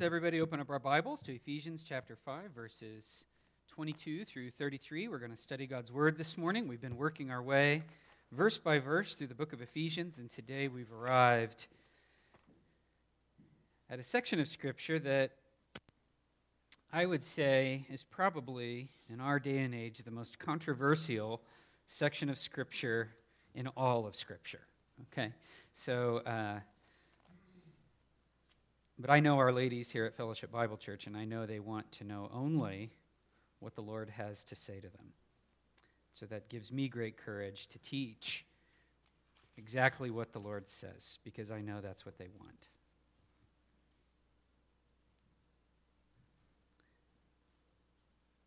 Let's everybody open up our Bibles to Ephesians chapter 5, verses 22 through 33. We're going to study God's Word this morning. We've been working our way verse by verse through the book of Ephesians, and today we've arrived at a section of Scripture that I would say is probably, in our day and age, the most controversial section of Scripture in all of Scripture. Okay? So, uh, but I know our ladies here at Fellowship Bible Church, and I know they want to know only what the Lord has to say to them. So that gives me great courage to teach exactly what the Lord says, because I know that's what they want.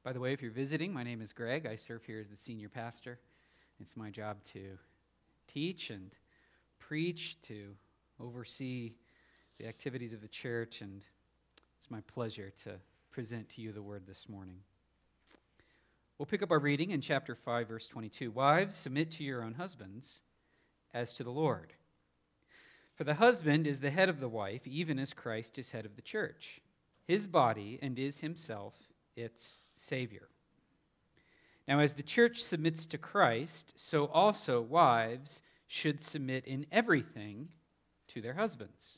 By the way, if you're visiting, my name is Greg. I serve here as the senior pastor. It's my job to teach and preach, to oversee the activities of the church, and it's my pleasure to present to you the word this morning. We'll pick up our reading in chapter 5, verse 22. Wives, submit to your own husbands as to the Lord. For the husband is the head of the wife, even as Christ is head of the church, his body, and is himself its Savior. Now, as the church submits to Christ, so also wives should submit in everything to their husbands.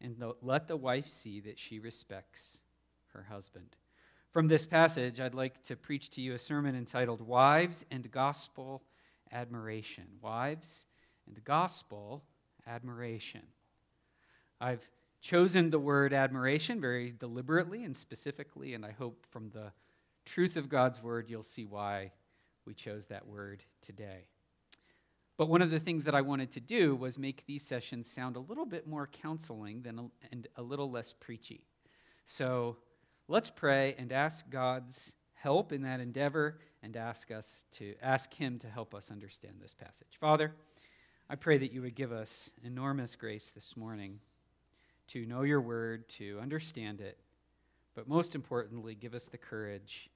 and let the wife see that she respects her husband. From this passage, I'd like to preach to you a sermon entitled Wives and Gospel Admiration. Wives and Gospel Admiration. I've chosen the word admiration very deliberately and specifically, and I hope from the truth of God's word you'll see why we chose that word today. But one of the things that I wanted to do was make these sessions sound a little bit more counseling than a, and a little less preachy. So let's pray and ask God's help in that endeavor and ask us to ask him to help us understand this passage. Father, I pray that you would give us enormous grace this morning to know your word, to understand it, but most importantly, give us the courage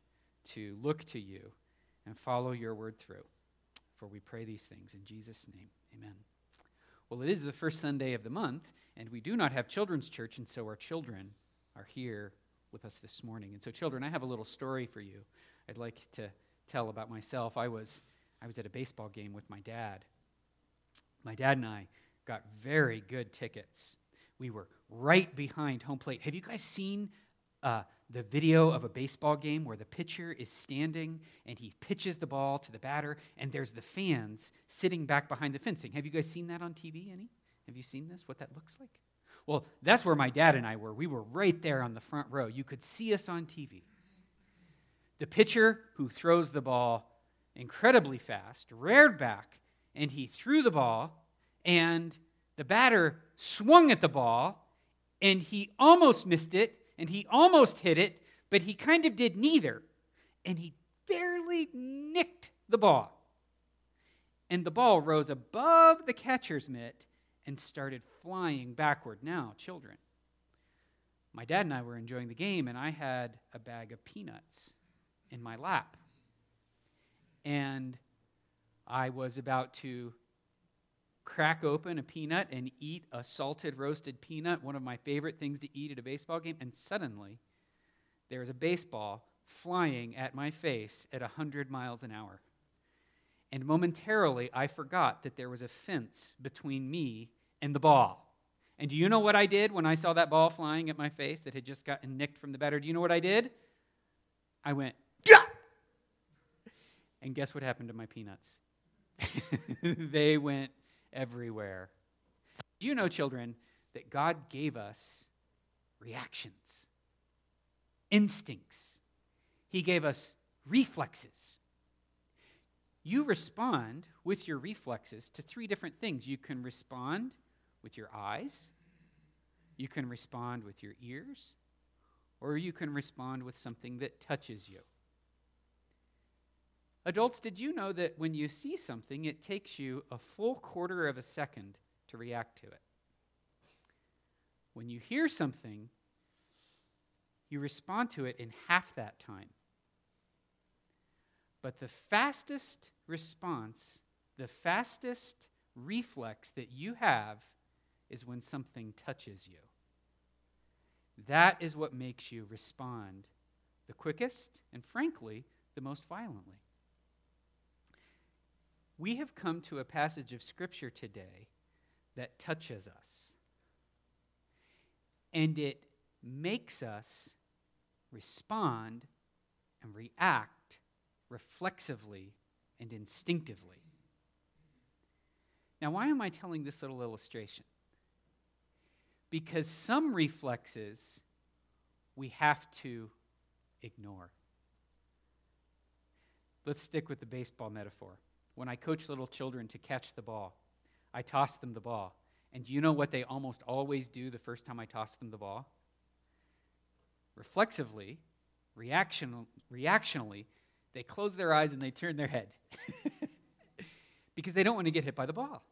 to look to you and follow your word through. For we pray these things in Jesus' name. Amen. Well, it is the first Sunday of the month, and we do not have children's church, and so our children are here with us this morning. And so, children, I have a little story for you I'd like to tell about myself. I was, I was at a baseball game with my dad. My dad and I got very good tickets. We were right behind home plate. Have you guys seen uh, the video of a baseball game where the pitcher is standing and he pitches the ball to the batter, and there's the fans sitting back behind the fencing. Have you guys seen that on TV, any? Have you seen this, what that looks like? Well, that's where my dad and I were. We were right there on the front row. You could see us on TV. The pitcher who throws the ball incredibly fast reared back and he threw the ball, and the batter swung at the ball and he almost missed it and he almost hit it, but he kind of did neither. And he barely nicked the ball. And the ball rose above the catcher's mitt and started flying backward. Now, children, my dad and I were enjoying the game, and I had a bag of peanuts in my lap. And I was about to crack open a peanut and eat a salted roasted peanut, one of my favorite things to eat at a baseball game, and suddenly there was a baseball flying at my face at 100 miles an hour. And momentarily, I forgot that there was a fence between me and the ball. And do you know what I did when I saw that ball flying at my face that had just gotten nicked from the batter? Do you know what I did? I went, Gah! and guess what happened to my peanuts? they went everywhere. Do you know, children, that God gave us reactions, instincts? He gave us reflexes. You respond with your reflexes to three different things. You can respond with your eyes, you can respond with your ears, or you can respond with something that touches you. Adults, did you know that when you see something, it takes you a full quarter of a second to react to it? When you hear something, you respond to it in half that time. But the fastest response, the fastest reflex that you have is when something touches you. That is what makes you respond the quickest and, frankly, the most violently. We have come to a passage of Scripture today that touches us. And it makes us respond and react reflexively and instinctively. Now, why am I telling this little illustration? Because some reflexes we have to ignore. Let's stick with the baseball metaphor. When I coach little children to catch the ball, I toss them the ball. And you know what they almost always do the first time I toss them the ball? Reflexively, reaction, reactionally, they close their eyes and they turn their head because they don't want to get hit by the ball.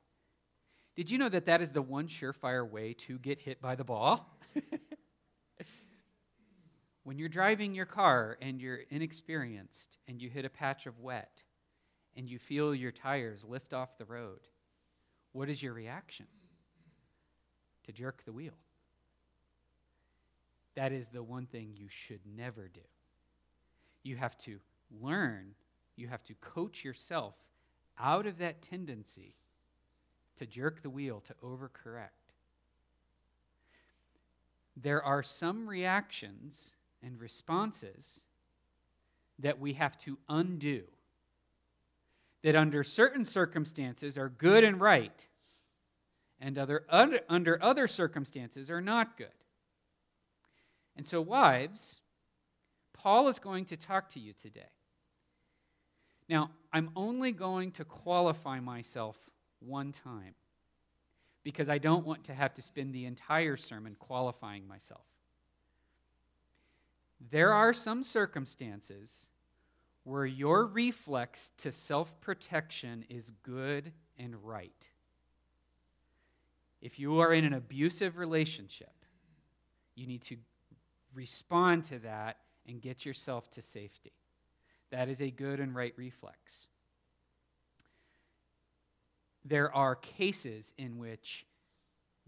Did you know that that is the one surefire way to get hit by the ball? when you're driving your car and you're inexperienced and you hit a patch of wet and you feel your tires lift off the road, what is your reaction? To jerk the wheel. That is the one thing you should never do. You have to learn, you have to coach yourself out of that tendency to jerk the wheel, to overcorrect. There are some reactions and responses that we have to undo, that under certain circumstances are good and right, and other, other, under other circumstances are not good. And so, wives, Paul is going to talk to you today. Now, I'm only going to qualify myself one time because I don't want to have to spend the entire sermon qualifying myself. There are some circumstances where your reflex to self protection is good and right. If you are in an abusive relationship, you need to respond to that and get yourself to safety. That is a good and right reflex there are cases in which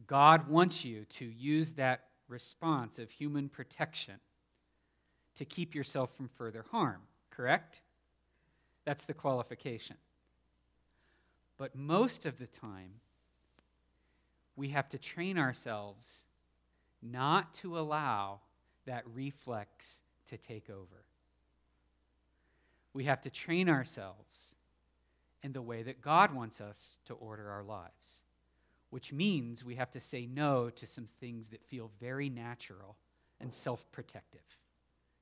God wants you to use that response of human protection to keep yourself from further harm, correct? That's the qualification. But most of the time, we have to train ourselves not to allow that reflex to take over. We have to train ourselves in the way that God wants us to order our lives, which means we have to say no to some things that feel very natural and self protective.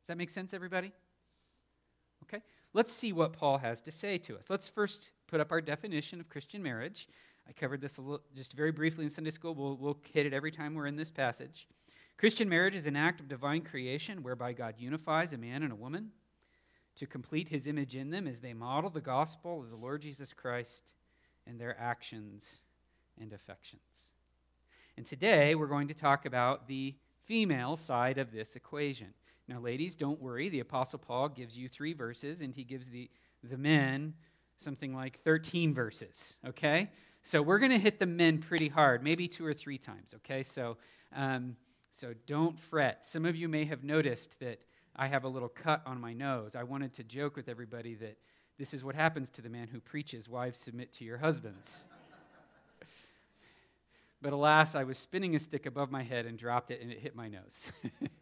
Does that make sense, everybody? Okay, let's see what Paul has to say to us. Let's first put up our definition of Christian marriage. I covered this a little, just very briefly in Sunday school. We'll, we'll hit it every time we're in this passage. Christian marriage is an act of divine creation whereby God unifies a man and a woman to complete his image in them as they model the gospel of the Lord Jesus Christ in their actions and affections. And today we're going to talk about the female side of this equation. Now, ladies, don't worry. The Apostle Paul gives you three verses, and he gives the, the men something like 13 verses, okay? So we're going to hit the men pretty hard, maybe two or three times, okay? So, um, so don't fret. Some of you may have noticed that I have a little cut on my nose. I wanted to joke with everybody that this is what happens to the man who preaches wives submit to your husbands. but alas, I was spinning a stick above my head and dropped it, and it hit my nose.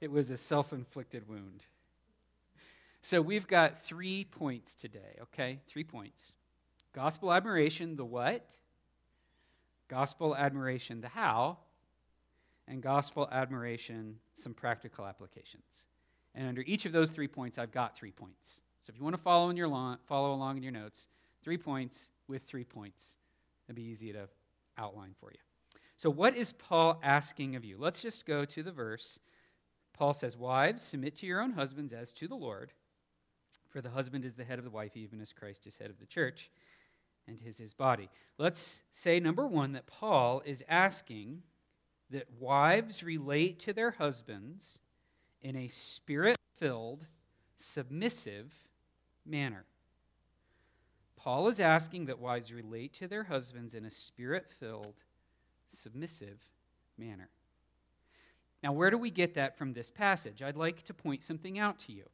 it was a self inflicted wound. So we've got three points today, okay? Three points. Gospel admiration, the what? Gospel admiration, the how? And gospel admiration, some practical applications. And under each of those three points, I've got three points. So if you want to follow, in your lo- follow along in your notes, three points with three points. It'd be easy to outline for you. So, what is Paul asking of you? Let's just go to the verse. Paul says, Wives, submit to your own husbands as to the Lord, for the husband is the head of the wife, even as Christ is head of the church, and is his body. Let's say, number one, that Paul is asking that wives relate to their husbands in a spirit filled, submissive manner. Paul is asking that wives relate to their husbands in a spirit filled, submissive manner. Now, where do we get that from this passage? I'd like to point something out to you.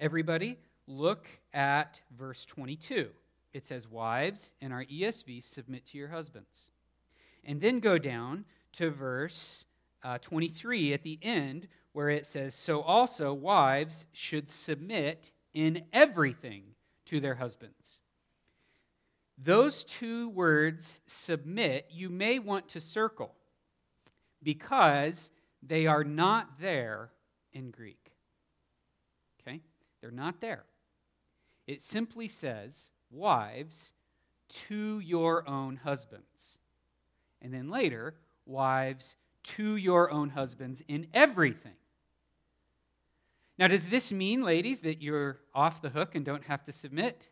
Everybody, look at verse 22. It says, Wives, in our ESV, submit to your husbands. And then go down to verse uh, 23 at the end, where it says, So also wives should submit in everything to their husbands. Those two words, submit, you may want to circle because they are not there in Greek. Okay? They're not there. It simply says, wives, to your own husbands. And then later, wives, to your own husbands in everything. Now, does this mean, ladies, that you're off the hook and don't have to submit?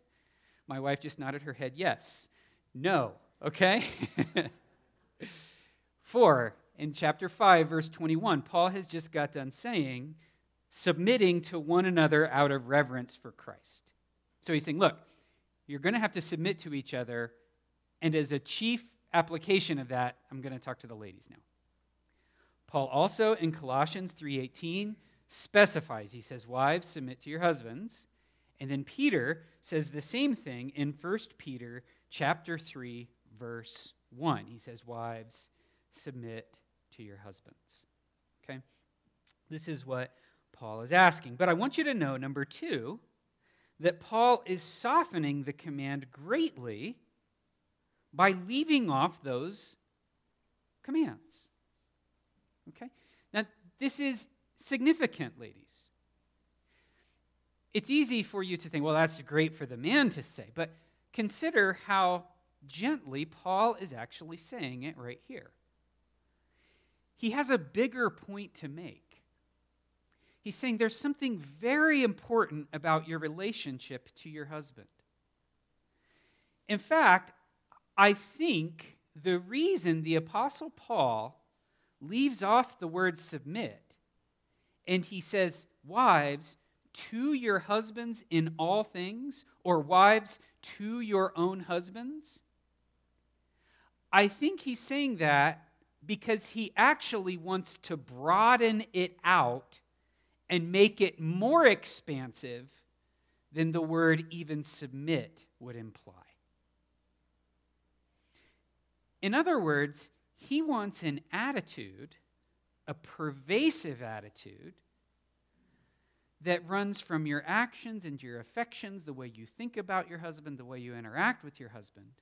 My wife just nodded her head yes. No, okay? For, in chapter 5, verse 21, Paul has just got done saying, submitting to one another out of reverence for Christ. So he's saying, look, you're going to have to submit to each other, and as a chief application of that, I'm going to talk to the ladies now. Paul also in Colossians 3:18 specifies. He says, "Wives, submit to your husbands." And then Peter says the same thing in 1 Peter chapter 3 verse 1. He says, "Wives, submit to your husbands." Okay? This is what Paul is asking. But I want you to know number 2 that Paul is softening the command greatly by leaving off those commands. Okay? Now, this is significant, ladies. It's easy for you to think, well, that's great for the man to say, but consider how gently Paul is actually saying it right here. He has a bigger point to make. He's saying there's something very important about your relationship to your husband. In fact, I think the reason the Apostle Paul leaves off the word submit and he says, Wives, to your husbands in all things, or wives, to your own husbands. I think he's saying that because he actually wants to broaden it out and make it more expansive than the word even submit would imply. In other words, he wants an attitude, a pervasive attitude, that runs from your actions and your affections, the way you think about your husband, the way you interact with your husband,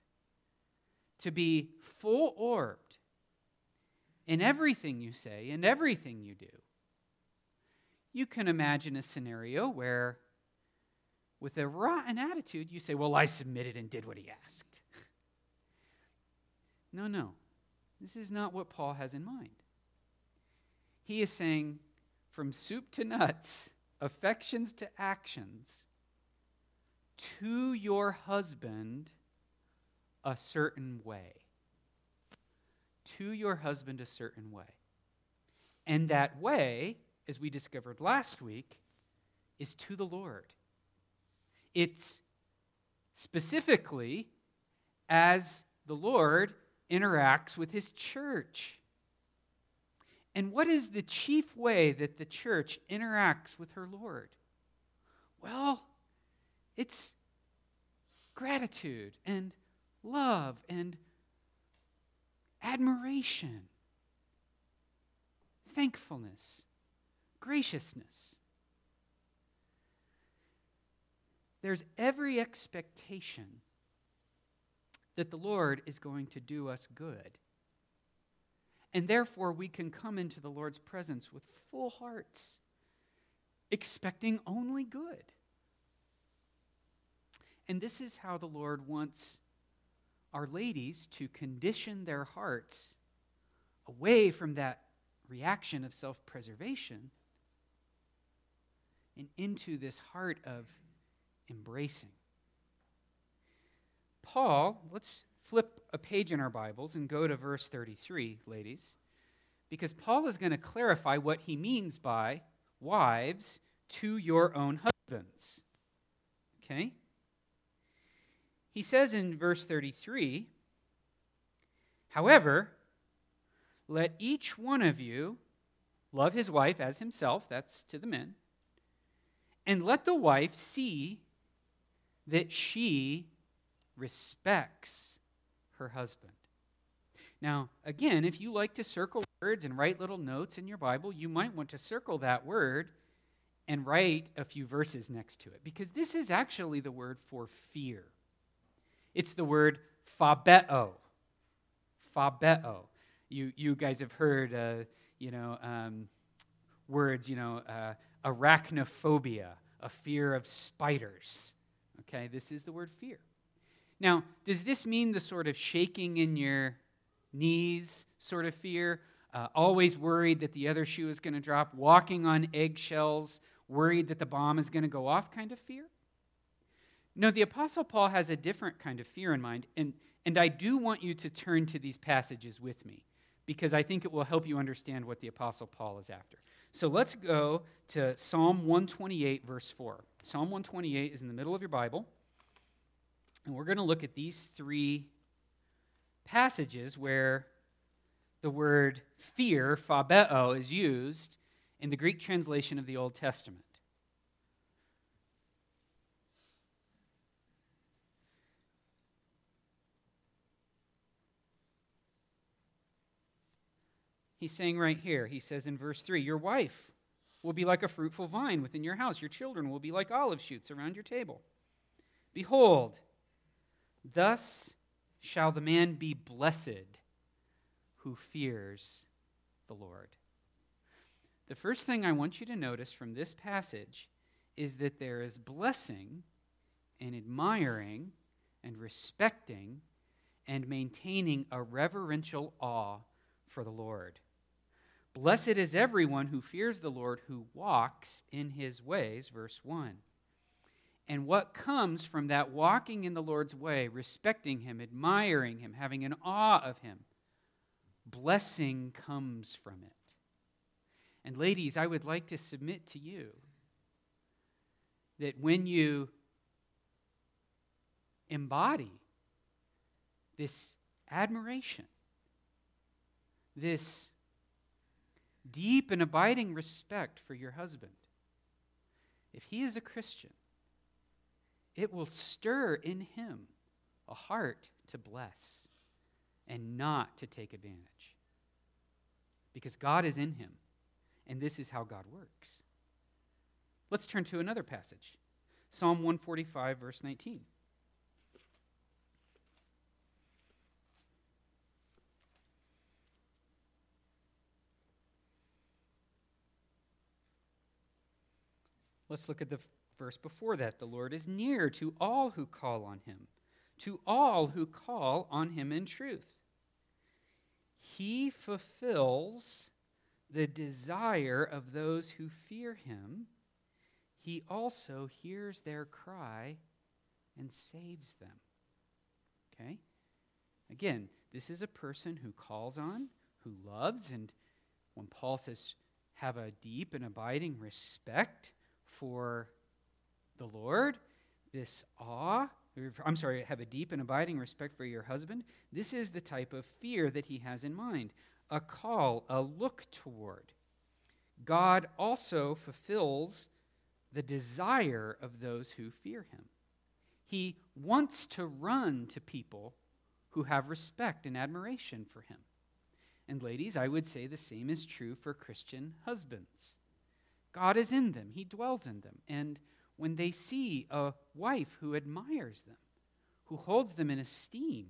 to be full orbed in everything you say and everything you do. You can imagine a scenario where, with a rotten attitude, you say, Well, I submitted and did what he asked. no, no. This is not what Paul has in mind. He is saying, from soup to nuts, affections to actions, to your husband a certain way. To your husband a certain way. And that way, as we discovered last week, is to the Lord. It's specifically as the Lord interacts with his church. And what is the chief way that the church interacts with her Lord? Well, it's gratitude and love and admiration, thankfulness, graciousness. there's every expectation that the Lord is going to do us good. And therefore, we can come into the Lord's presence with full hearts, expecting only good. And this is how the Lord wants our ladies to condition their hearts away from that reaction of self preservation and into this heart of embracing. Paul, let's flip a page in our Bibles and go to verse 33, ladies, because Paul is going to clarify what he means by wives to your own husbands. Okay? He says in verse 33 However, let each one of you love his wife as himself, that's to the men, and let the wife see that she respects her husband. Now, again, if you like to circle words and write little notes in your Bible, you might want to circle that word and write a few verses next to it because this is actually the word for fear. It's the word phobeo. Phobeo. You, you guys have heard, uh, you know, um, words, you know, uh, arachnophobia, a fear of spiders. Okay, this is the word fear. Now, does this mean the sort of shaking in your knees sort of fear? Uh, always worried that the other shoe is going to drop, walking on eggshells, worried that the bomb is going to go off kind of fear? No, the Apostle Paul has a different kind of fear in mind, and, and I do want you to turn to these passages with me because I think it will help you understand what the Apostle Paul is after. So let's go to Psalm 128, verse 4. Psalm 128 is in the middle of your Bible. And we're going to look at these three passages where the word fear, phobeo, is used in the Greek translation of the Old Testament. He's saying right here, he says in verse 3 Your wife will be like a fruitful vine within your house, your children will be like olive shoots around your table. Behold, thus shall the man be blessed who fears the Lord. The first thing I want you to notice from this passage is that there is blessing and admiring and respecting and maintaining a reverential awe for the Lord. Blessed is everyone who fears the Lord, who walks in his ways, verse 1. And what comes from that walking in the Lord's way, respecting him, admiring him, having an awe of him? Blessing comes from it. And ladies, I would like to submit to you that when you embody this admiration, this deep and abiding respect for your husband, if he is a Christian, it will stir in him a heart to bless and not to take advantage. Because God is in him, and this is how God works. Let's turn to another passage Psalm 145, verse 19. Let's look at the verse before that. The Lord is near to all who call on him, to all who call on him in truth. He fulfills the desire of those who fear him. He also hears their cry and saves them. Okay? Again, this is a person who calls on, who loves, and when Paul says, have a deep and abiding respect for the Lord, this awe, I'm sorry, have a deep and abiding respect for your husband, this is the type of fear that he has in mind a call, a look toward. God also fulfills the desire of those who fear him. He wants to run to people who have respect and admiration for him. And, ladies, I would say the same is true for Christian husbands. God is in them, He dwells in them. And when they see a wife who admires them, who holds them in esteem.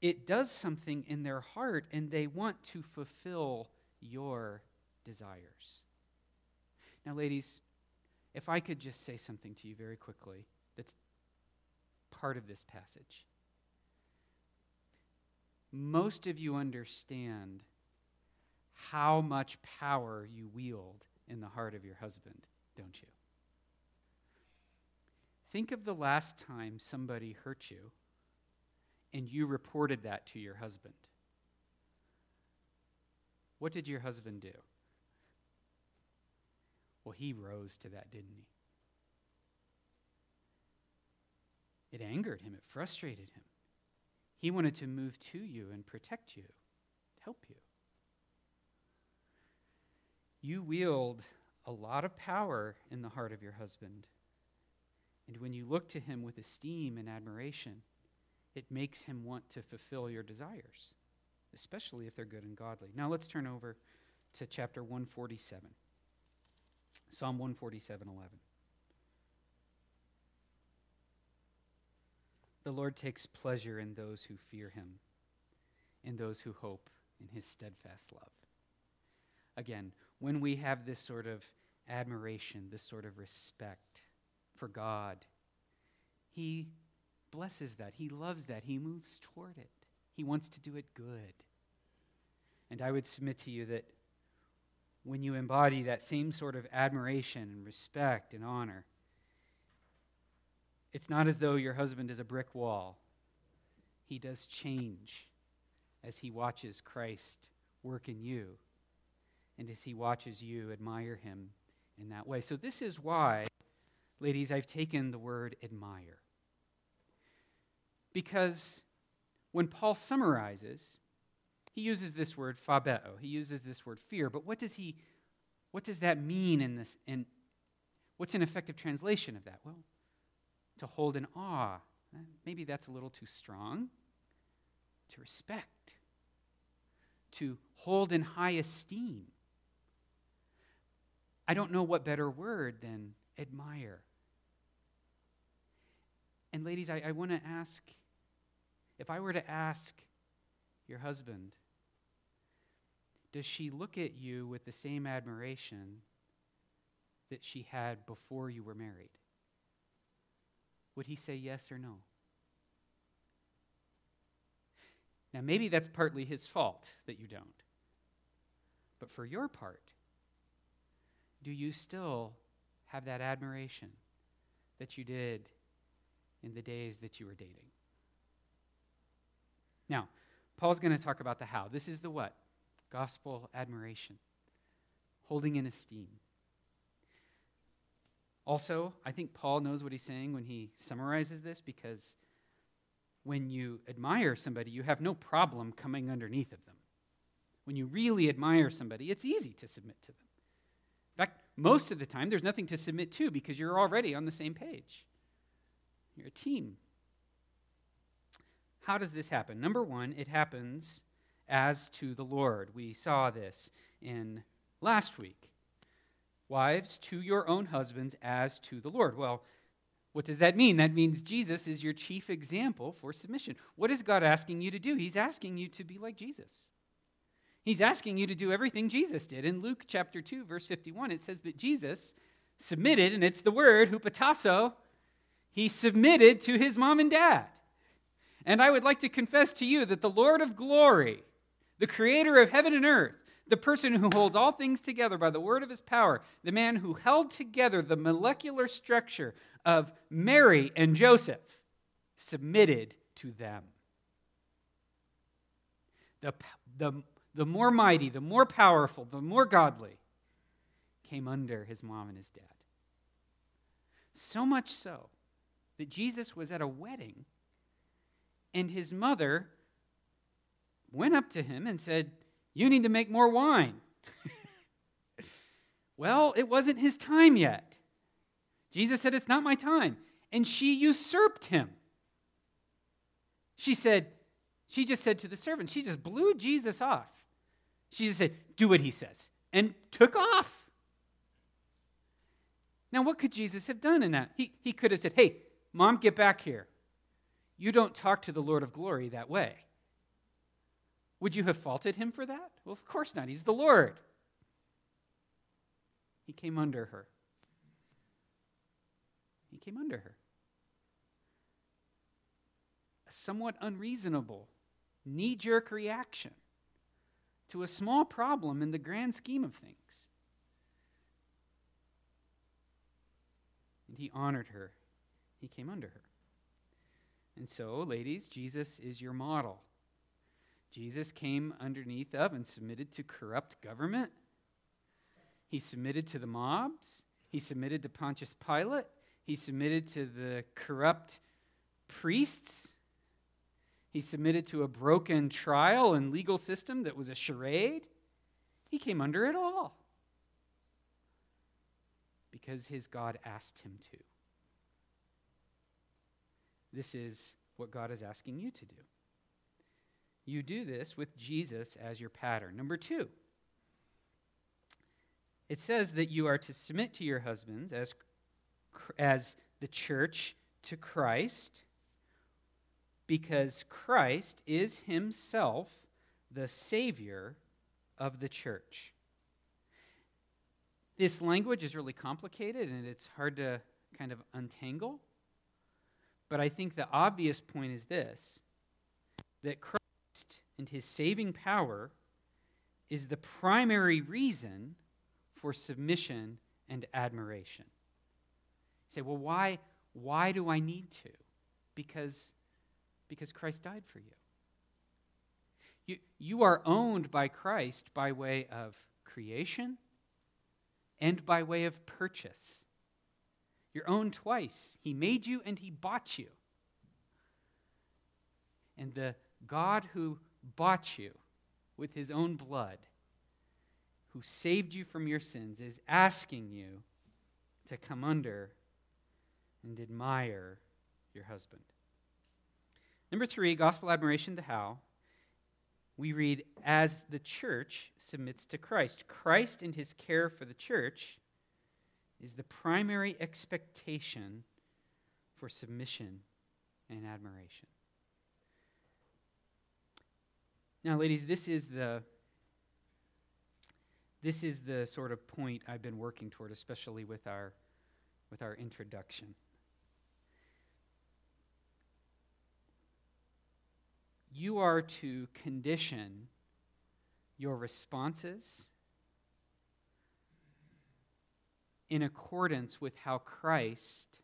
It does something in their heart, and they want to fulfill your desires. Now, ladies, if I could just say something to you very quickly that's part of this passage. Most of you understand how much power you wield in the heart of your husband, don't you? Think of the last time somebody hurt you and you reported that to your husband. What did your husband do? Well, he rose to that, didn't he? It angered him, it frustrated him. He wanted to move to you and protect you, help you. You wield a lot of power in the heart of your husband. And when you look to him with esteem and admiration, it makes him want to fulfill your desires, especially if they're good and godly. Now let's turn over to chapter 147. Psalm 147 11. The Lord takes pleasure in those who fear him, in those who hope in his steadfast love. Again, when we have this sort of admiration, this sort of respect for God, he blesses that. He loves that. He moves toward it. He wants to do it good. And I would submit to you that when you embody that same sort of admiration and respect and honor, it's not as though your husband is a brick wall. He does change as he watches Christ work in you and as he watches you admire him in that way. So, this is why, ladies, I've taken the word admire. Because when Paul summarizes, he uses this word phobeo, He uses this word fear. But what does he what does that mean in this in what's an effective translation of that? Well, to hold in awe. Eh, maybe that's a little too strong. To respect. To hold in high esteem. I don't know what better word than admire. And ladies, I, I want to ask if I were to ask your husband, does she look at you with the same admiration that she had before you were married? Would he say yes or no? Now, maybe that's partly his fault that you don't. But for your part, do you still have that admiration that you did in the days that you were dating? Now, Paul's going to talk about the how. This is the what? Gospel admiration, holding in esteem. Also, I think Paul knows what he's saying when he summarizes this because when you admire somebody, you have no problem coming underneath of them. When you really admire somebody, it's easy to submit to them. In fact, most of the time, there's nothing to submit to because you're already on the same page. You're a team. How does this happen? Number one, it happens as to the Lord. We saw this in last week. Wives, to your own husbands as to the Lord. Well, what does that mean? That means Jesus is your chief example for submission. What is God asking you to do? He's asking you to be like Jesus. He's asking you to do everything Jesus did. In Luke chapter 2, verse 51, it says that Jesus submitted, and it's the word, hupotasso, he submitted to his mom and dad. And I would like to confess to you that the Lord of glory, the creator of heaven and earth, the person who holds all things together by the word of his power, the man who held together the molecular structure of Mary and Joseph, submitted to them. The, the, the more mighty, the more powerful, the more godly came under his mom and his dad. So much so that Jesus was at a wedding and his mother went up to him and said, You need to make more wine. well, it wasn't his time yet. Jesus said, It's not my time. And she usurped him. She said, She just said to the servant, she just blew Jesus off. She just said, Do what he says, and took off. Now, what could Jesus have done in that? He, he could have said, Hey, mom, get back here. You don't talk to the Lord of glory that way. Would you have faulted him for that? Well, of course not. He's the Lord. He came under her. He came under her. A somewhat unreasonable, knee jerk reaction to a small problem in the grand scheme of things. And he honored her, he came under her. And so, ladies, Jesus is your model. Jesus came underneath of and submitted to corrupt government. He submitted to the mobs. He submitted to Pontius Pilate. He submitted to the corrupt priests. He submitted to a broken trial and legal system that was a charade. He came under it all because his God asked him to. This is what God is asking you to do. You do this with Jesus as your pattern. Number two, it says that you are to submit to your husbands as, as the church to Christ because Christ is himself the Savior of the church. This language is really complicated and it's hard to kind of untangle. But I think the obvious point is this that Christ and his saving power is the primary reason for submission and admiration. You say, well, why, why do I need to? Because, because Christ died for you. you. You are owned by Christ by way of creation and by way of purchase. You're owned twice. He made you and He bought you. And the God who bought you with His own blood, who saved you from your sins, is asking you to come under and admire your husband. Number three, gospel admiration, the how. We read, as the church submits to Christ. Christ and his care for the church is the primary expectation for submission and admiration. Now, ladies, this is the this is the sort of point I've been working toward, especially with our with our introduction. You are to condition your responses in accordance with how Christ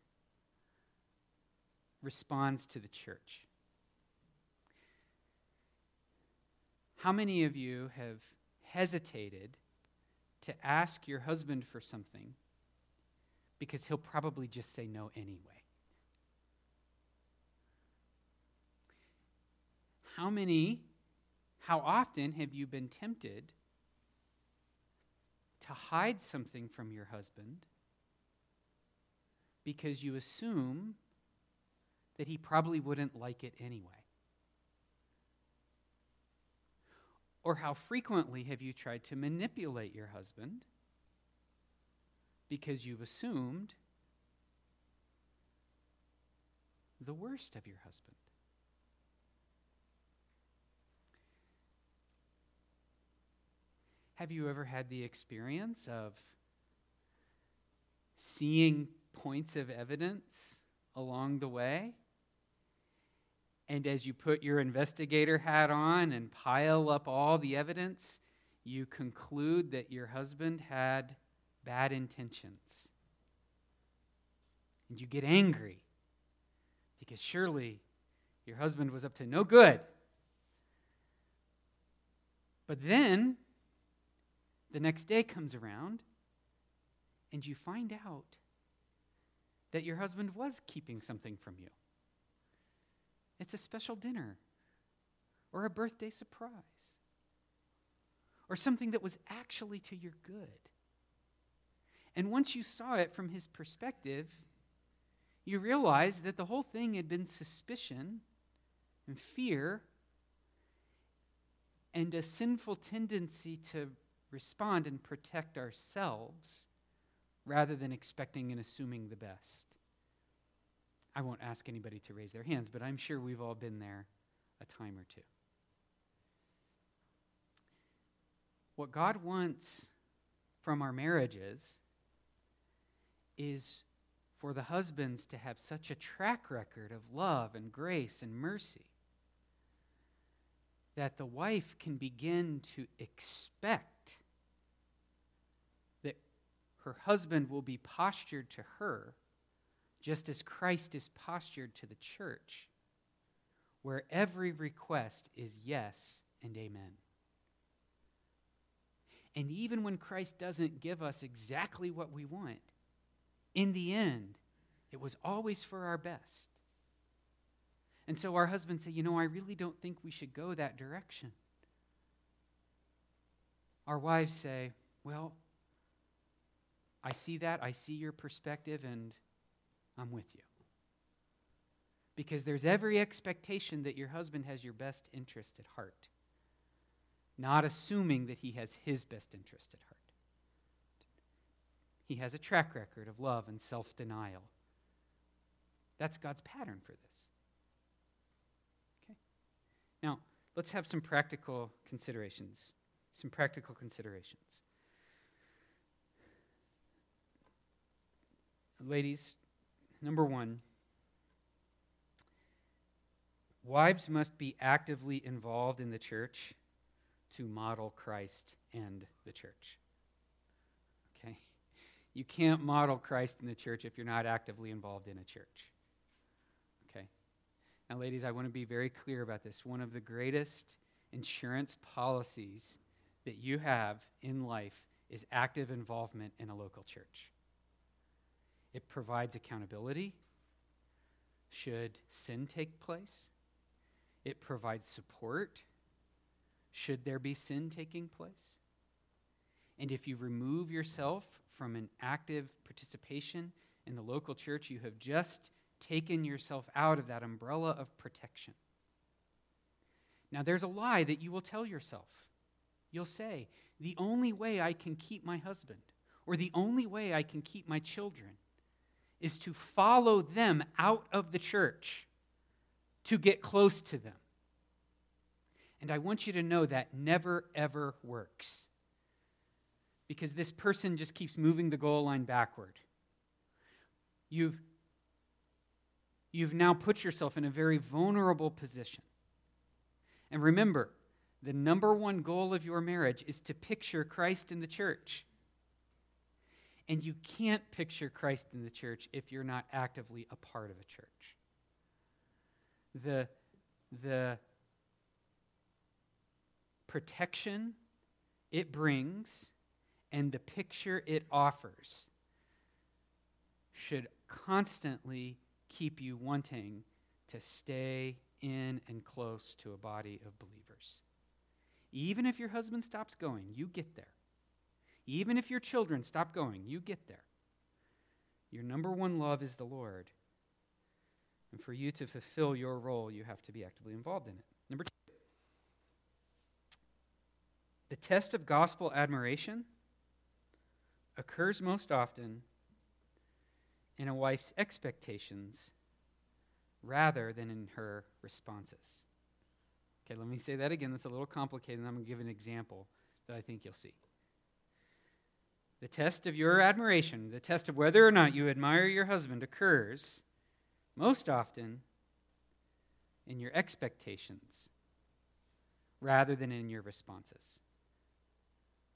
responds to the church. How many of you have hesitated to ask your husband for something because he'll probably just say no anyway? How many, how often have you been tempted to hide something from your husband because you assume that he probably wouldn't like it anyway? Or how frequently have you tried to manipulate your husband because you've assumed the worst of your husband? Have you ever had the experience of seeing points of evidence along the way? And as you put your investigator hat on and pile up all the evidence, you conclude that your husband had bad intentions. And you get angry because surely your husband was up to no good. But then the next day comes around, and you find out that your husband was keeping something from you. It's a special dinner, or a birthday surprise, or something that was actually to your good. And once you saw it from his perspective, you realized that the whole thing had been suspicion and fear and a sinful tendency to respond and protect ourselves rather than expecting and assuming the best. I won't ask anybody to raise their hands, but I'm sure we've all been there a time or two. What God wants from our marriages is for the husbands to have such a track record of love and grace and mercy that the wife can begin to expect her husband will be postured to her just as Christ is postured to the church, where every request is yes and amen. And even when Christ doesn't give us exactly what we want, in the end, it was always for our best. And so our husbands say, You know, I really don't think we should go that direction. Our wives say, Well, I see that. I see your perspective, and I'm with you. Because there's every expectation that your husband has your best interest at heart, not assuming that he has his best interest at heart. He has a track record of love and self denial. That's God's pattern for this. Okay? Now, let's have some practical considerations. Some practical considerations. Ladies, number one, wives must be actively involved in the church to model Christ and the church. Okay? You can't model Christ in the church if you're not actively involved in a church. Okay? Now, ladies, I want to be very clear about this. One of the greatest insurance policies that you have in life is active involvement in a local church. It provides accountability should sin take place. It provides support should there be sin taking place. And if you remove yourself from an active participation in the local church, you have just taken yourself out of that umbrella of protection. Now, there's a lie that you will tell yourself. You'll say, the only way I can keep my husband, or the only way I can keep my children, is to follow them out of the church to get close to them. And I want you to know that never, ever works. Because this person just keeps moving the goal line backward. You've, you've now put yourself in a very vulnerable position. And remember, the number one goal of your marriage is to picture Christ in the church. And you can't picture Christ in the church if you're not actively a part of a church. The, the protection it brings and the picture it offers should constantly keep you wanting to stay in and close to a body of believers. Even if your husband stops going, you get there. Even if your children stop going, you get there. Your number one love is the Lord. And for you to fulfill your role, you have to be actively involved in it. Number two, the test of gospel admiration occurs most often in a wife's expectations rather than in her responses. Okay, let me say that again. That's a little complicated, and I'm going to give an example that I think you'll see. The test of your admiration, the test of whether or not you admire your husband, occurs most often in your expectations rather than in your responses.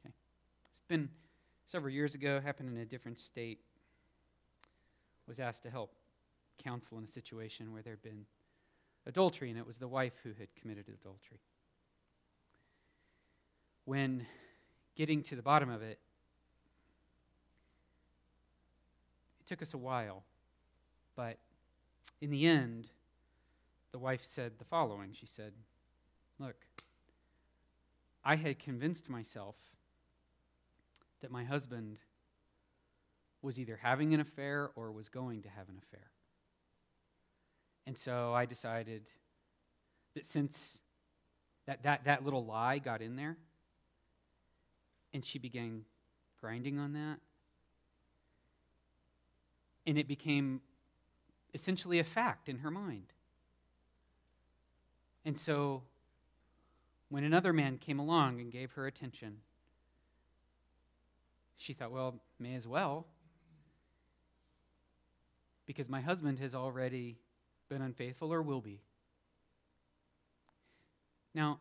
Okay? It's been several years ago, happened in a different state. Was asked to help counsel in a situation where there had been adultery, and it was the wife who had committed adultery. When getting to the bottom of it, It took us a while, but in the end, the wife said the following She said, Look, I had convinced myself that my husband was either having an affair or was going to have an affair. And so I decided that since that, that, that little lie got in there, and she began grinding on that, And it became essentially a fact in her mind. And so, when another man came along and gave her attention, she thought, well, may as well, because my husband has already been unfaithful or will be. Now,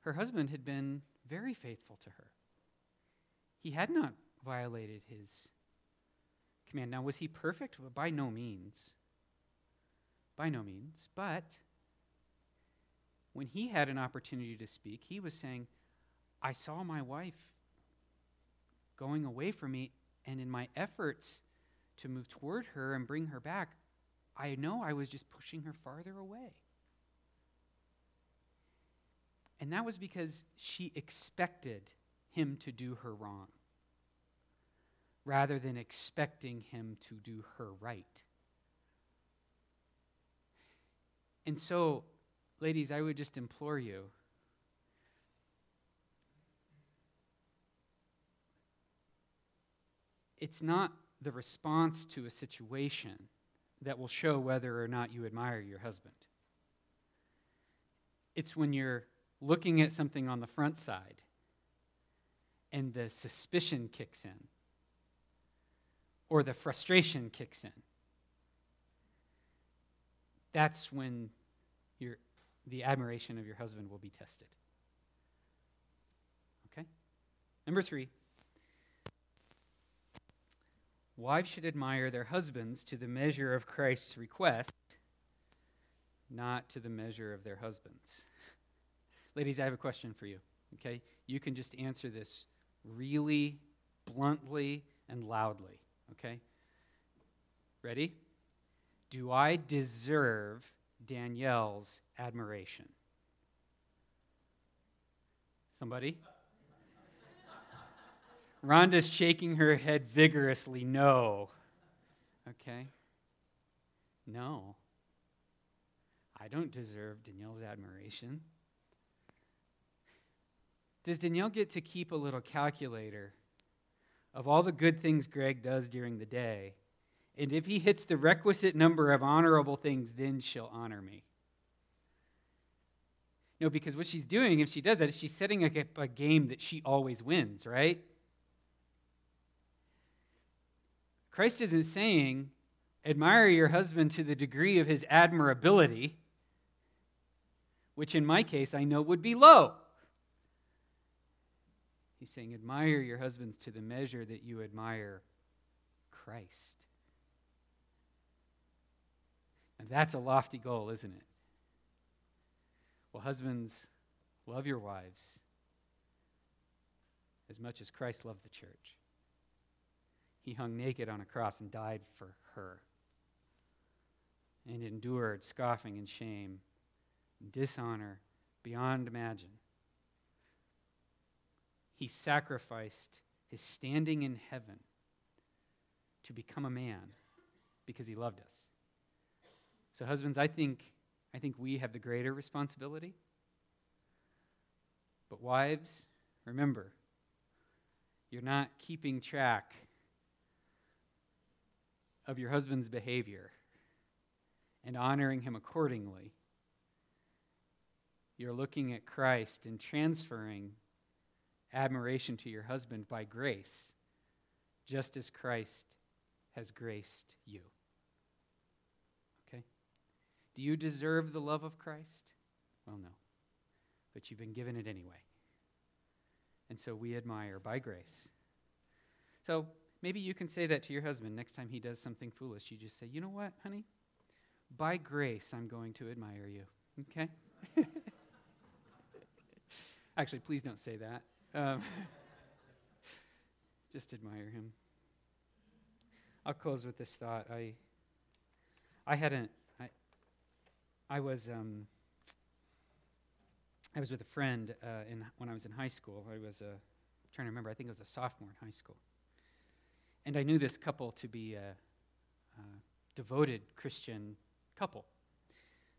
her husband had been very faithful to her. He had not violated his command. Now, was he perfect? Well, by no means. By no means. But when he had an opportunity to speak, he was saying, I saw my wife going away from me, and in my efforts to move toward her and bring her back, I know I was just pushing her farther away. And that was because she expected him to do her wrong rather than expecting him to do her right. And so, ladies, I would just implore you it's not the response to a situation that will show whether or not you admire your husband. It's when you're looking at something on the front side and the suspicion kicks in or the frustration kicks in. That's when your, the admiration of your husband will be tested. Okay? Number three wives should admire their husbands to the measure of Christ's request, not to the measure of their husbands. Ladies, I have a question for you. Okay? You can just answer this really bluntly and loudly. Okay? Ready? Do I deserve Danielle's admiration? Somebody? Rhonda's shaking her head vigorously. No. Okay? No. I don't deserve Danielle's admiration. Does Danielle get to keep a little calculator of all the good things Greg does during the day? And if he hits the requisite number of honorable things, then she'll honor me. No, because what she's doing, if she does that, is she's setting up a, game that she always wins, right? Christ isn't saying, admire your husband to the degree of his admirability, which in my case I know would be low. He's saying, admire your husbands to the measure that you admire Christ. And that's a lofty goal, isn't it? Well, husbands, love your wives as much as Christ loved the church. He hung naked on a cross and died for her and endured scoffing and shame, and dishonor beyond imagine he sacrificed his standing in heaven to become a man because he loved us. So husbands, I think I think we have the greater responsibility. But wives, remember, you're not keeping track of your husband's behavior and honoring him accordingly. You're looking at Christ and transferring admiration to your husband by grace, just as Christ has graced you. Okay? Do you deserve the love of Christ? Well, no. But you've been given it anyway. And so we admire by grace. So maybe you can say that to your husband next time he does something foolish. You just say, you know what, honey? By grace, I'm going to admire you. Okay? Actually, please don't say that. Um, just admire him. I'll close with this thought. I, I hadn't. I, I was. Um, I was with a friend uh, in when I was in high school. I was uh, trying to remember. I think it was a sophomore in high school, and I knew this couple to be a, a devoted Christian couple.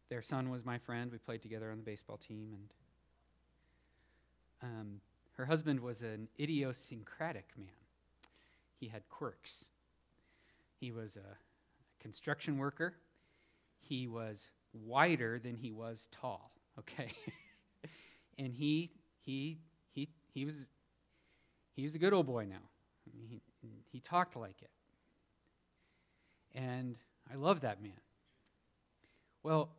Their son was my friend. We played together on the baseball team, and um, her husband was an idiosyncratic man, he had quirks. He was a construction worker. He was wider than he was tall, okay? and he he he he was he was a good old boy now. I mean, he, he talked like it. And I love that man. Well,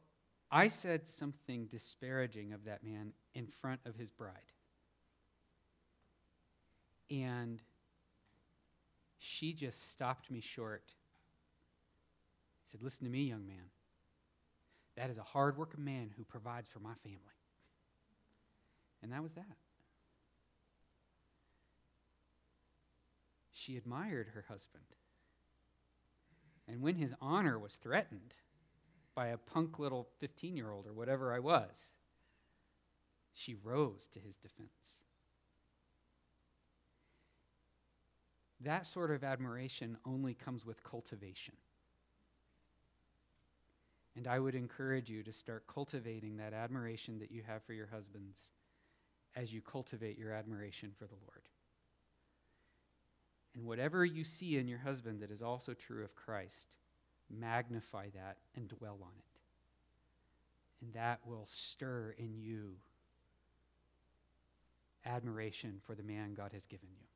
I said something disparaging of that man in front of his bride. And she just stopped me short. Said, Listen to me, young man. That is a hard working man who provides for my family. And that was that. She admired her husband. And when his honor was threatened by a punk little 15 year old or whatever I was, she rose to his defense. That sort of admiration only comes with cultivation. And I would encourage you to start cultivating that admiration that you have for your husbands as you cultivate your admiration for the Lord. And whatever you see in your husband that is also true of Christ, magnify that and dwell on it. And that will stir in you admiration for the man God has given you.